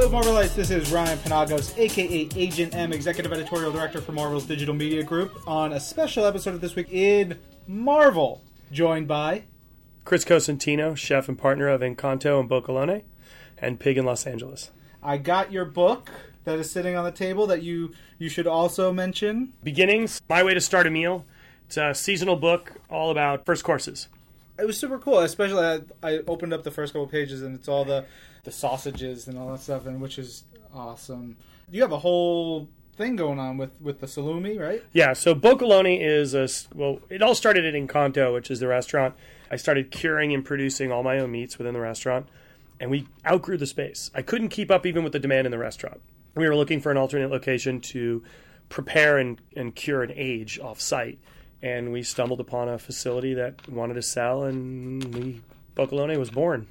Hello, Marvelites. This is Ryan Panagos, aka Agent M, Executive Editorial Director for Marvel's Digital Media Group, on a special episode of This Week in Marvel, joined by Chris Cosentino, chef and partner of Incanto and Boccalone, and Pigg in Los Angeles. I got your book that is sitting on the table that you you should also mention. Beginnings, My Way to Start a Meal. It's a seasonal book all about first courses. It was super cool, especially I, I opened up the first couple pages and it's all the the sausages and all that stuff, and which is awesome. You have a whole thing going on with with the salumi, right? Yeah, so Boccalone is a well. It all started at Incanto, which is the restaurant. I started curing and producing all my own meats within the restaurant, and we outgrew the space. I couldn't keep up even with the demand in the restaurant. We were looking for an alternate location to prepare and, and cure and age off site, and we stumbled upon a facility that wanted to sell, and we Boccalone was born.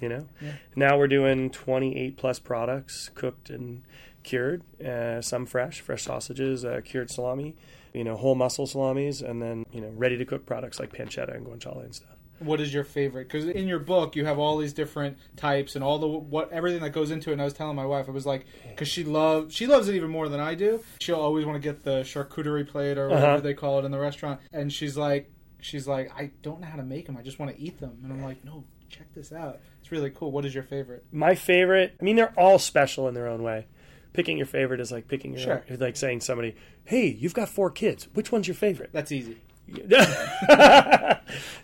You know, Yeah. now we're doing 28 plus products cooked and cured, uh, some fresh, fresh sausages, uh, cured salami, you know, whole muscle salamis, and then you know, ready to cook products like pancetta and guanciale and stuff. What is your favorite? Because in your book you have all these different types and all the what everything that goes into it. And I was telling my wife, I was like, because she loves she loves it even more than I do. She'll always want to get the charcuterie plate or whatever Uh-huh. they call it in the restaurant, and she's like, she's like, I don't know how to make them. I just want to eat them. And I'm like, no, check this out. It's really cool. What is your favorite? My favorite, I mean, they're all special in their own way. Picking your favorite is like picking your Sure. own, like saying somebody, "Hey, you've got four kids. Which one's your favorite?" That's easy.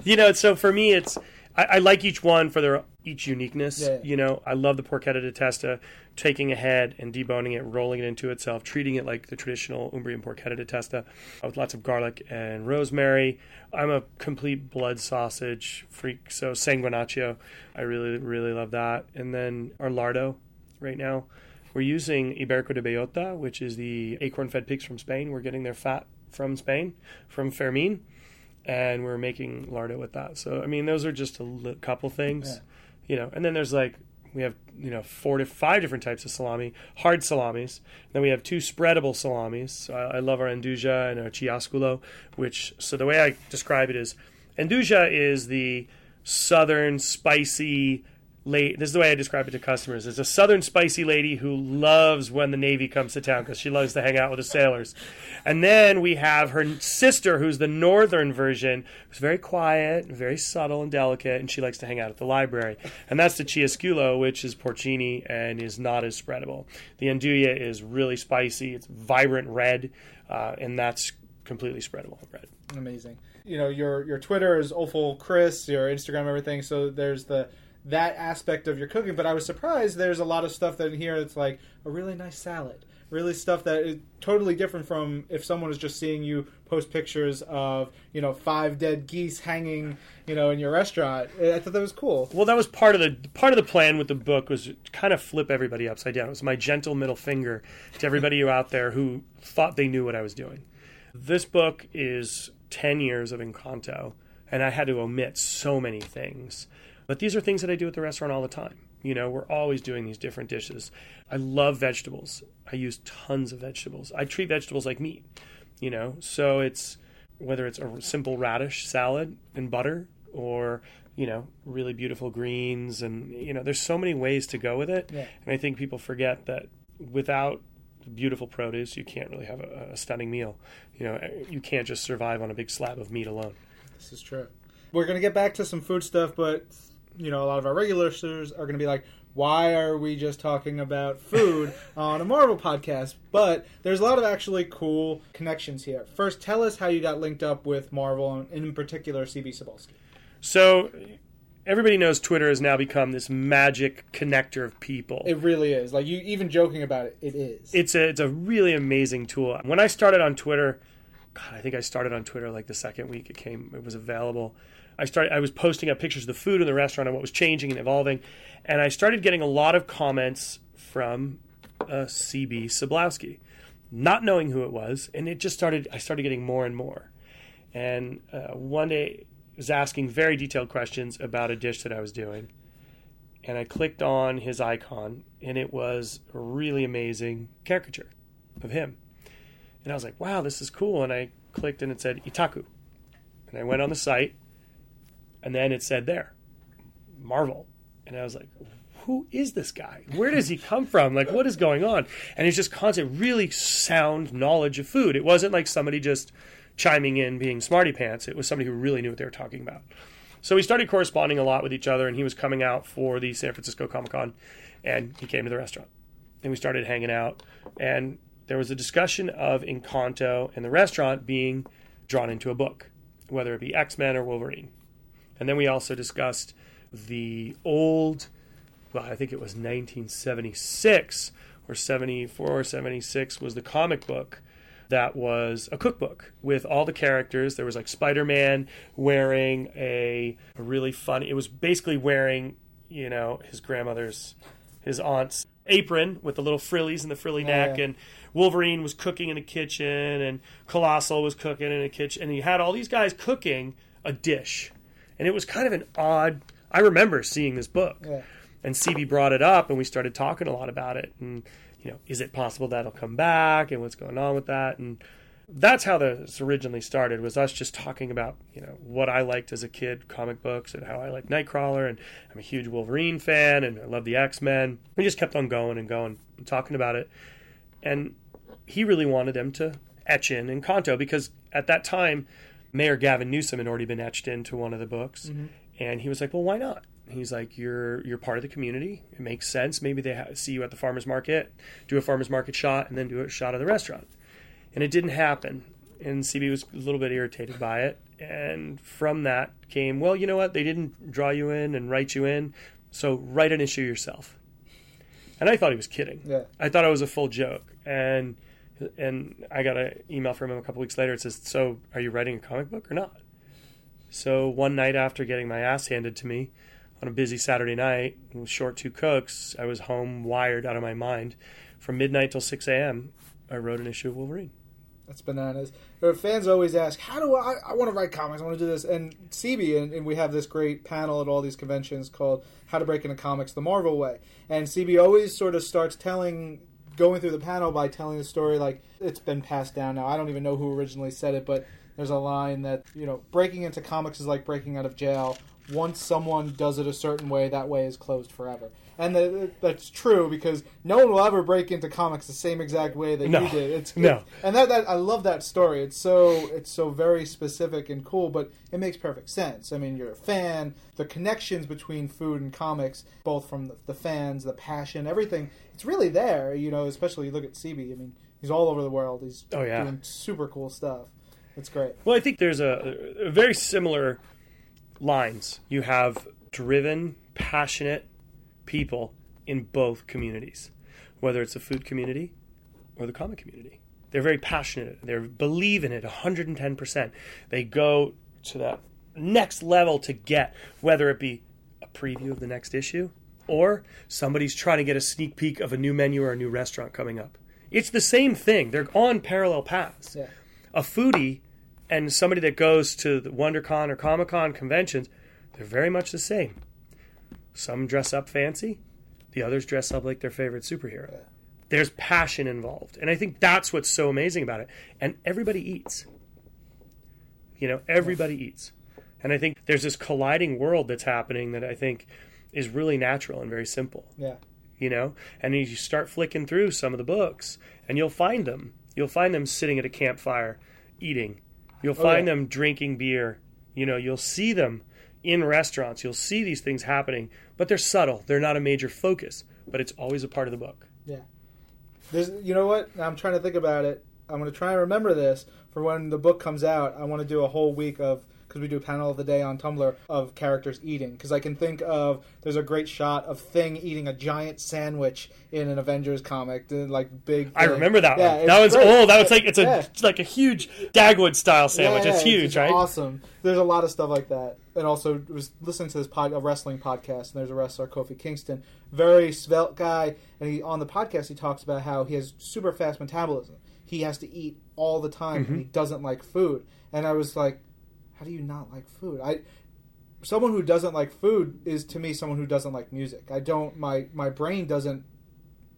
you know, so for me, it's I, I like each one for their each uniqueness. Yeah. You know, I love the porchetta di testa, taking a head and deboning it, rolling it into itself, treating it like the traditional Umbrian porchetta di testa with lots of garlic and rosemary. I'm a complete blood sausage freak, so sanguinaccio, I really really love that. And then our lardo, right now. We're using Iberico de Bellota, which is the acorn-fed pigs from Spain. We're getting their fat from Spain, from Fermin and we're making lardo with that. So I mean, those are just a li- couple things, Yeah. You know. And then there's like we have you know four to five different types of salami, hard salamis. Then we have two spreadable salamis. So I, I love our 'Nduja and our Ciauscolo, which so the way I describe it is, 'Nduja is the southern spicy. Late, this is the way I describe it to customers. It's a southern spicy lady who loves when the Navy comes to town because she loves to hang out with the sailors. And then we have her sister, who's the northern version, who's very quiet, very subtle and delicate, and she likes to hang out at the library. And that's the Ciauscolo, which is porcini and is not as spreadable. The 'Nduja is really spicy, it's vibrant red, uh, and that's completely spreadable red. Amazing. You know, your your Twitter is awful Chris, your Instagram, everything. So there's the that aspect of your cooking. But I was surprised there's a lot of stuff that in here that's like a really nice salad. Really stuff that is totally different from if someone is just seeing you post pictures of, you know, five dead geese hanging, you know, in your restaurant. I thought that was cool. Well, that was part of the part of the plan with the book was kind of flip everybody upside down. It was my gentle middle finger to everybody out there who thought they knew what I was doing. This book is ten years of Incanto, and I had to omit so many things. But these are things that I do at the restaurant all the time. You know, we're always doing these different dishes. I love vegetables. I use tons of vegetables. I treat vegetables like meat. You know, so it's whether it's a simple radish salad and butter or you know really beautiful greens and you know there's so many ways to go with it Yeah. and i think people forget that without beautiful produce you can't really have a, a stunning meal you know eh, you can't just survive on a big slab of meat alone This is true. We're gonna get back to some food stuff, but you know, a lot of our regular listeners are gonna be like, "Why are we just talking about food on a Marvel podcast?" But there's a lot of actually cool connections here. First, tell us how you got linked up with Marvel, and in particular, CB Cebulski. so everybody knows twitter has now become this magic connector of people It really is. Like you, even joking about it, it is. it's a it's a really amazing tool. When I started on Twitter, God, I think I started on Twitter like the second week it came it was available. I started I was posting up pictures of the food in the restaurant and what was changing and evolving, and I started getting a lot of comments from uh, CB Cebulski, not knowing who it was, and it just started. I started getting more and more, and uh, one day was asking very detailed questions about a dish that I was doing, and I clicked on his icon, and it was a really amazing caricature of him. And I was like, wow, this is cool. And I clicked and it said Itaku. And I went on the site, and then it said there, Marvel. And I was like, who is this guy? Where does he come from? Like, what is going on? And he's just constant, really sound knowledge of food. It wasn't like somebody just chiming in being smarty pants. It was somebody who really knew what they were talking about. So we started corresponding a lot with each other, and he was coming out for the San Francisco Comic Con, and he came to the restaurant. And we started hanging out, and there was a discussion of Incanto and the restaurant being drawn into a book, whether it be X Men or Wolverine. And then we also discussed the old, well, I think it was 1976 or 74 or 76 was the comic book that was a cookbook with all the characters. There was like Spider Man wearing a, a really funny, it was basically wearing, you know, his grandmother's, his aunt's apron with the little frillies and the frilly Yeah, neck. yeah. And Wolverine was cooking in the kitchen and Colossus was cooking in a kitchen. And he had all these guys cooking a dish. And it was kind of an odd, I remember seeing this book Yeah. and CB brought it up, and we started talking a lot about it. And you know, is it possible that'll come back, and what's going on with that? And that's how this originally started. Was us just talking about you know what I liked as a kid, comic books, and how I like Nightcrawler, and I'm a huge Wolverine fan, and I love the X Men. We just kept on going and going, and talking about it, and he really wanted them to etch in Incanto because at that time, Mayor Gavin Newsom had already been etched into one of the books, mm-hmm. and he was like, "Well, why not?" He's like, "You're you're part of the community. It makes sense. Maybe they ha- see you at the farmers market, do a farmers market shot, and then do a shot of the restaurant." And it didn't happen, and CB was a little bit irritated by it. And from that came, well, you know what? They didn't draw you in and write you in, so write an issue yourself. And I thought he was kidding. Yeah. I thought it was a full joke, and and I got an email from him a couple weeks later. It says, "So, are you writing a comic book or not?" So one night after getting my ass handed to me on a busy Saturday night, with short two cooks, I was home wired out of my mind. From midnight till six a.m., I wrote an issue of Wolverine. That's bananas. But fans always ask, "How do I? I want to write comics. I want to do this." And CB and, and we have this great panel at all these conventions called "How to Break into Comics the Marvel Way." And CB always sort of starts telling, going through the panel by telling the story like it's been passed down now. I don't even know who originally said it, but there's a line that you know, breaking into comics is like breaking out of jail. Once someone does it a certain way, that way is closed forever. And that, that's true because no one will ever break into comics the same exact way that No. you did. It's No. and that, that I love that story. It's so it's so very specific and cool, but it makes perfect sense. I mean, you're a fan. The connections between food and comics, both from the, the fans, the passion, everything, it's really there. You know, especially you look at CB. I mean, he's all over the world. He's Oh, yeah. doing super cool stuff. It's great. Well, I think there's a, a very similar lines. You have driven, passionate people in both communities, whether it's the food community or the comic community. They're very passionate. They believe in it 110%. They go to that next level to get, whether it be a preview of the next issue or somebody's trying to get a sneak peek of a new menu or a new restaurant coming up. It's the same thing. They're on parallel paths Yeah. a foodie and somebody that goes to the WonderCon or Comic Con conventions, they're very much the same. Some dress up fancy, the others dress up like their favorite superhero. Yeah. There's passion involved, and I think that's what's so amazing about it. And everybody eats. You know, everybody eats. And I think there's this colliding world that's happening that I think is really natural and very simple Yeah. you know and you start flicking through some of the books and you'll find them you'll find them sitting at a campfire eating you'll oh, find Oh, yeah. them drinking beer you know you'll see them in restaurants you'll see these things happening but they're subtle they're not a major focus but it's always a part of the book Yeah. There's, you know what? I'm trying to think about it. I'm going to try and remember this for when the book comes out. I want to do a whole week of because we do a panel of the day on Tumblr of characters eating. Because I can think of there's a great shot of Thing eating a giant sandwich in an Avengers comic, like big. i remember that Yeah, one that one's great. old that was like it's a Yeah. like a huge dagwood style sandwich Yeah, it's huge just right Awesome. There's a lot of stuff like that. And also was listening to this pod, a wrestling podcast, and there's a wrestler, Kofi Kingston, very svelte guy, and he on the podcast he talks about how he has super fast metabolism. He has to eat all the time, Mm-hmm. and he doesn't like food. And I was like, how do you not like food? I someone who doesn't like food is to me someone who doesn't like music. I don't my my brain doesn't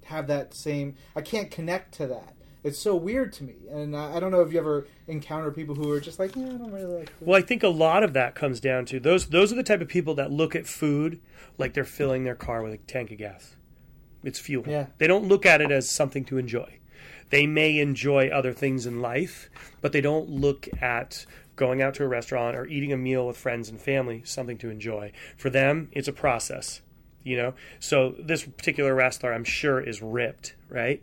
have that same I can't connect to that. it's so weird to me. And I, I don't know if you ever encounter people who are just like, yeah, I don't really like. Food. Well, I think a lot of that comes down to those. Those are the type of people that look at food like they're filling their car with a tank of gas. It's fuel. Yeah. They don't look at it as something to enjoy. They may enjoy other things in life, but they don't look at going out to a restaurant or eating a meal with friends and family something to enjoy. For them, it's a process. You know, so this particular wrestler, I'm sure, is ripped, right?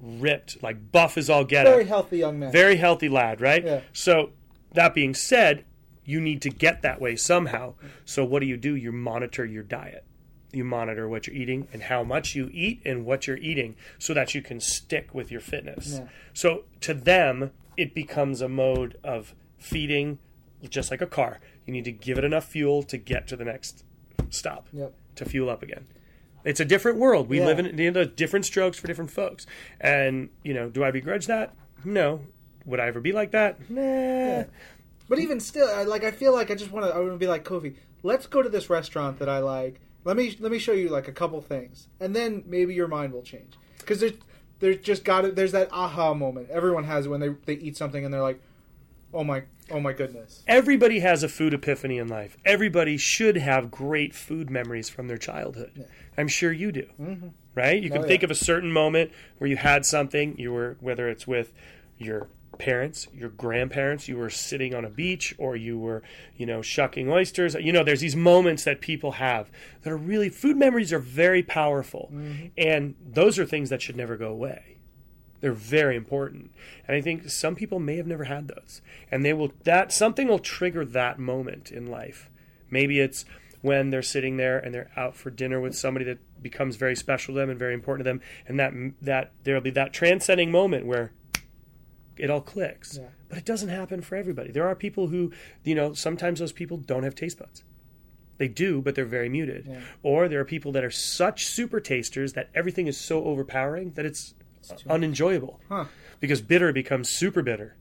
Ripped, like buff as all get out. very healthy young man. Very healthy lad, right? Yeah. So that being said, you need to get that way somehow. So what do you do? You monitor your diet. You monitor what you're eating and how much you eat and what you're eating so that you can stick with your fitness. Yeah. So to them, it becomes a mode of feeding just like a car. You need to give it enough fuel to get to the next stop Yep. to fuel up again. It's a different world. We Yeah. live in you know, different strokes for different folks. And, you know, do I begrudge that? No. Would I ever be like that? Nah. But even still, I, like I feel like I just want to. I want to be like Kofi. Let's go to this restaurant that I like. Let me let me show you like a couple things, and then maybe your mind will change. Because there's there's just got it. There's that aha moment everyone has when they they eat something and they're like, oh my oh my goodness. Everybody has a food epiphany in life. Everybody should have great food memories from their childhood. I'm sure you do. Mm-hmm. Right? You oh, can Oh, think yeah. of a certain moment where you had something, you were whether it's with your parents, your grandparents, you were sitting on a beach or you were, you know, shucking oysters. You know, there's these moments that people have that are really food memories are very powerful. Mm-hmm. And those are things that should never go away. They're very important. And I think some people may have never had those. And they will that something will trigger that moment in life. Maybe it's when they're sitting there and they're out for dinner with somebody that becomes very special to them and very important to them and that that there'll be that transcending moment where it all clicks. Yeah. But it doesn't happen for everybody. There are people who, you know, sometimes those people don't have taste buds. They do, but they're very muted. Yeah. Or there are people that are such super tasters that everything is so overpowering that it's unenjoyable Huh. because bitter becomes super bitter,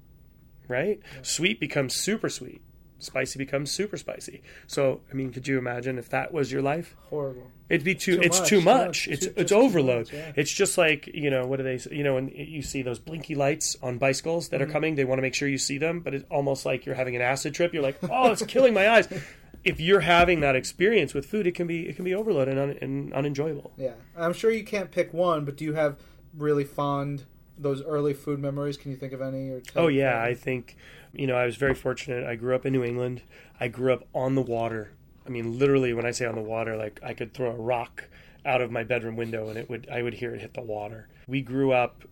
right? Sweet becomes super sweet. Spicy becomes super spicy. So, I mean, could you imagine if that was your life? Horrible. It'd be too. Too it's much, too much. too- it's just it's overload. much, yeah. It's just like you know what do they? say- You know when you see those blinky lights on bicycles that Mm-hmm. are coming, they want to make sure you see them, but it's almost like you're having an acid trip. You're like, oh, it's killing my eyes. If you're having that experience with food, it can be it can be overload and, un, and unenjoyable. Yeah, I'm sure you can't pick one, but do you have really fond those early food memories? Can you think of any? Or Oh yeah, I think you know I was very fortunate. I grew up in New England. I grew up on the water. I mean, literally, when I say on the water, like I could throw a rock out of my bedroom window and it would I would hear it hit the water. We grew up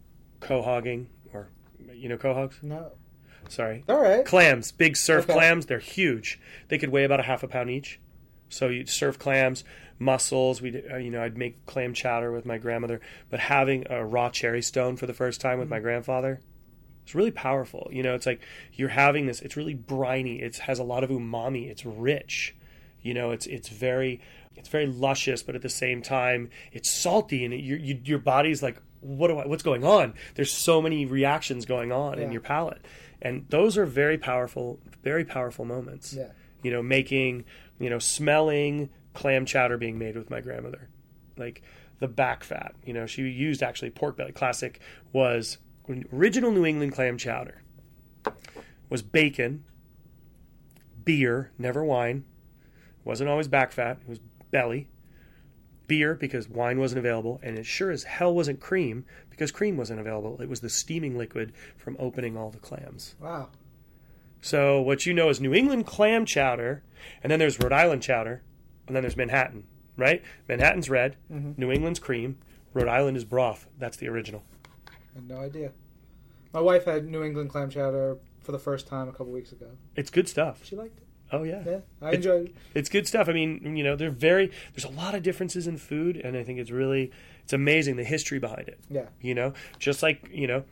quahogging or you know quahogs? no. Sorry, All right. clams, big surf Okay. clams. They're huge. They could weigh about a half a pound each. So you'd serve clams, mussels. We, uh, you know, I'd make clam chowder with my grandmother. But having a raw cherry stone for the first time with my grandfather, it's really powerful. You know, it's like you're having this. It's really briny. It has a lot of umami. It's rich. You know, it's it's very it's very luscious, but at the same time, it's salty, and it, your you, your body's like, what do I? What's going on? There's so many reactions going on in your palate, and those are very powerful, very powerful moments. Yeah. You know, making you know, smelling clam chowder being made with my grandmother, like the back fat. You know, she used actually pork belly. Classic was original New England clam chowder was bacon, beer, never wine. Wasn't always back fat. It was belly. Beer because wine wasn't available, and it sure as hell wasn't cream because cream wasn't available. It was the steaming liquid from opening all the clams. Wow. So what you know is New England clam chowder, and then there's Rhode Island chowder, and then there's Manhattan, right? Manhattan's red, mm-hmm. New England's cream, Rhode Island is broth. That's the original. I had no idea. My wife had New England clam chowder for the first time a couple weeks ago. It's good stuff. She liked it. Oh yeah. Yeah, I It's- enjoyed it. It's good stuff. I mean, you know, they're very there's a lot of differences in food and I think it's really it's amazing the history behind it. Yeah. You know, just like, you know,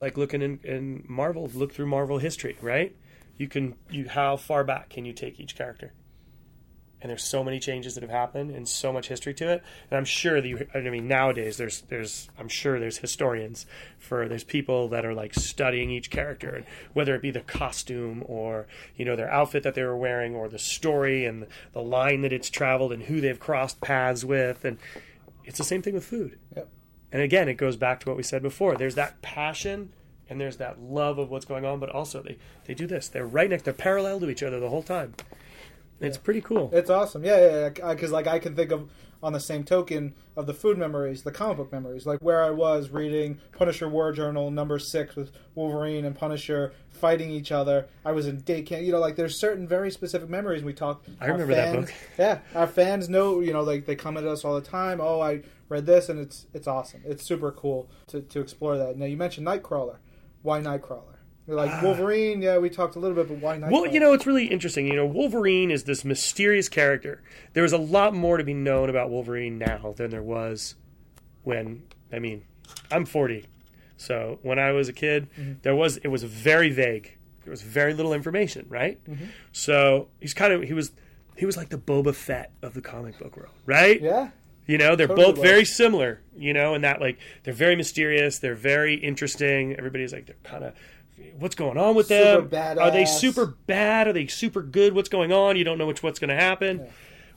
like looking in, in Marvel, look through Marvel history, right? You can you how far back can you take each character? And there's so many changes that have happened and so much history to it. And I'm sure that you, I mean nowadays there's there's I'm sure there's historians for there's people that are like studying each character and whether it be the costume or you know their outfit that they were wearing or the story and the line that it's traveled and who they've crossed paths with and it's the same thing with food. Yep. And again, it goes back to what we said before. There's that passion and there's that love of what's going on, but also they, they do this. They're right next, they're parallel to each other the whole time. It's pretty cool. It's awesome. Yeah, yeah, yeah. Because like I can think of on the same token of the food memories, the comic book memories, like where I was reading Punisher War Journal number six with Wolverine and Punisher fighting each other. I was in day camp. You know, like there's certain very specific memories we talk. I remember that book. Yeah, our fans know. You know, like they come at us all the time. Oh, I read this, and it's it's awesome. It's super cool to to explore that. Now you mentioned Nightcrawler. Why Nightcrawler? You're like ah. Wolverine. Yeah, we talked a little bit, but why Nightcrawler? Well, you know, it's really interesting. You know, Wolverine is this mysterious character. There is a lot more to be known about Wolverine now than there was when, I mean, I'm 40. So when I was a kid, mm-hmm. there was, it was very vague. There was very little information, right? Mm-hmm. So he's kind of, he was, he was like the Boba Fett of the comic book world, right? yeah. You know, they're Totally both was. very similar, you know, in that like they're very mysterious, they're very interesting. Everybody's like they're kind of what's going on with Super them? Are they super bad? Are they super good? What's going on? You don't know which what's going to happen.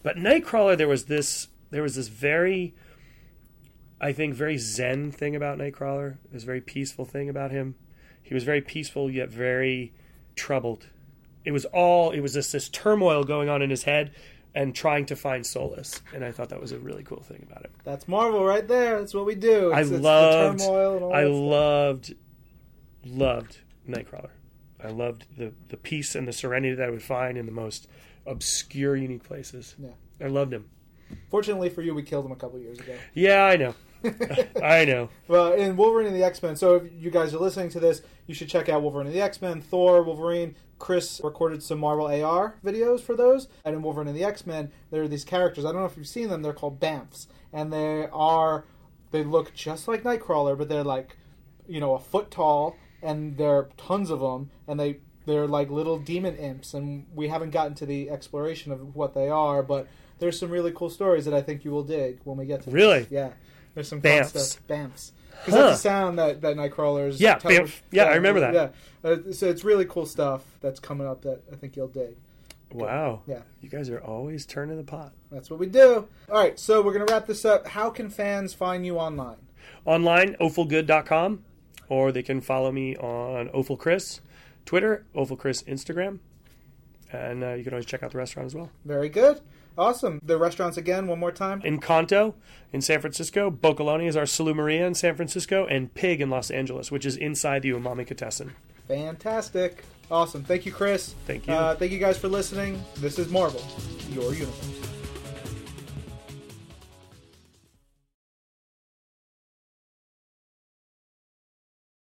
But Nightcrawler there was this there was this very I think very zen thing about Nightcrawler. This very peaceful thing about him. He was very peaceful yet very troubled. It was all it was just this turmoil going on in his head and trying to find solace. And I thought that was a really cool thing about it. That's Marvel right there. That's what we do. I It's, it's loved the turmoil and all I loved loved Nightcrawler. I loved the the peace and the serenity that I would find in the most obscure, unique places. Yeah. I loved him. Fortunately for you, we killed him a couple years ago. Yeah, I know. I know. Well, in Wolverine and the X Men. So if you guys are listening to this, you should check out Wolverine and the X Men, Thor, Wolverine. Chris recorded some Marvel AR videos for those. And in Wolverine and the X Men, there are these characters. I don't know if you've seen them. They're called Bamfs, and they are they look just like Nightcrawler, but they're like you know a foot tall, and there are tons of them, and they they're like little demon imps. And we haven't gotten to the exploration of what they are, but there's some really cool stories that I think you will dig when we get to. Really? this. Yeah. There's some Bamfs. stuff. Bamfs. Because Huh. that's the sound that, that Nightcrawler's. Yeah, tele- Bamf. Yeah, I remember that. Yeah. Uh, so it's really cool stuff that's coming up that I think you'll dig. Wow. Yeah. You guys are always turning the pot. That's what we do. All right, so we're going to wrap this up. How can fans find you online? Online, offalgood.com, or they can follow me on offalchris, Twitter, offalchris Instagram, and uh, you can always check out the restaurant as well. Very good. Awesome. The restaurants again, one more time. In Incanto in San Francisco, Boccalone is our salumeria in San Francisco, and Pigg in Los Angeles, which is inside the Umamicatessen. Fantastic. Awesome. Thank you, Chris. Thank you. Uh, thank you guys for listening. This is Marvel, your universe.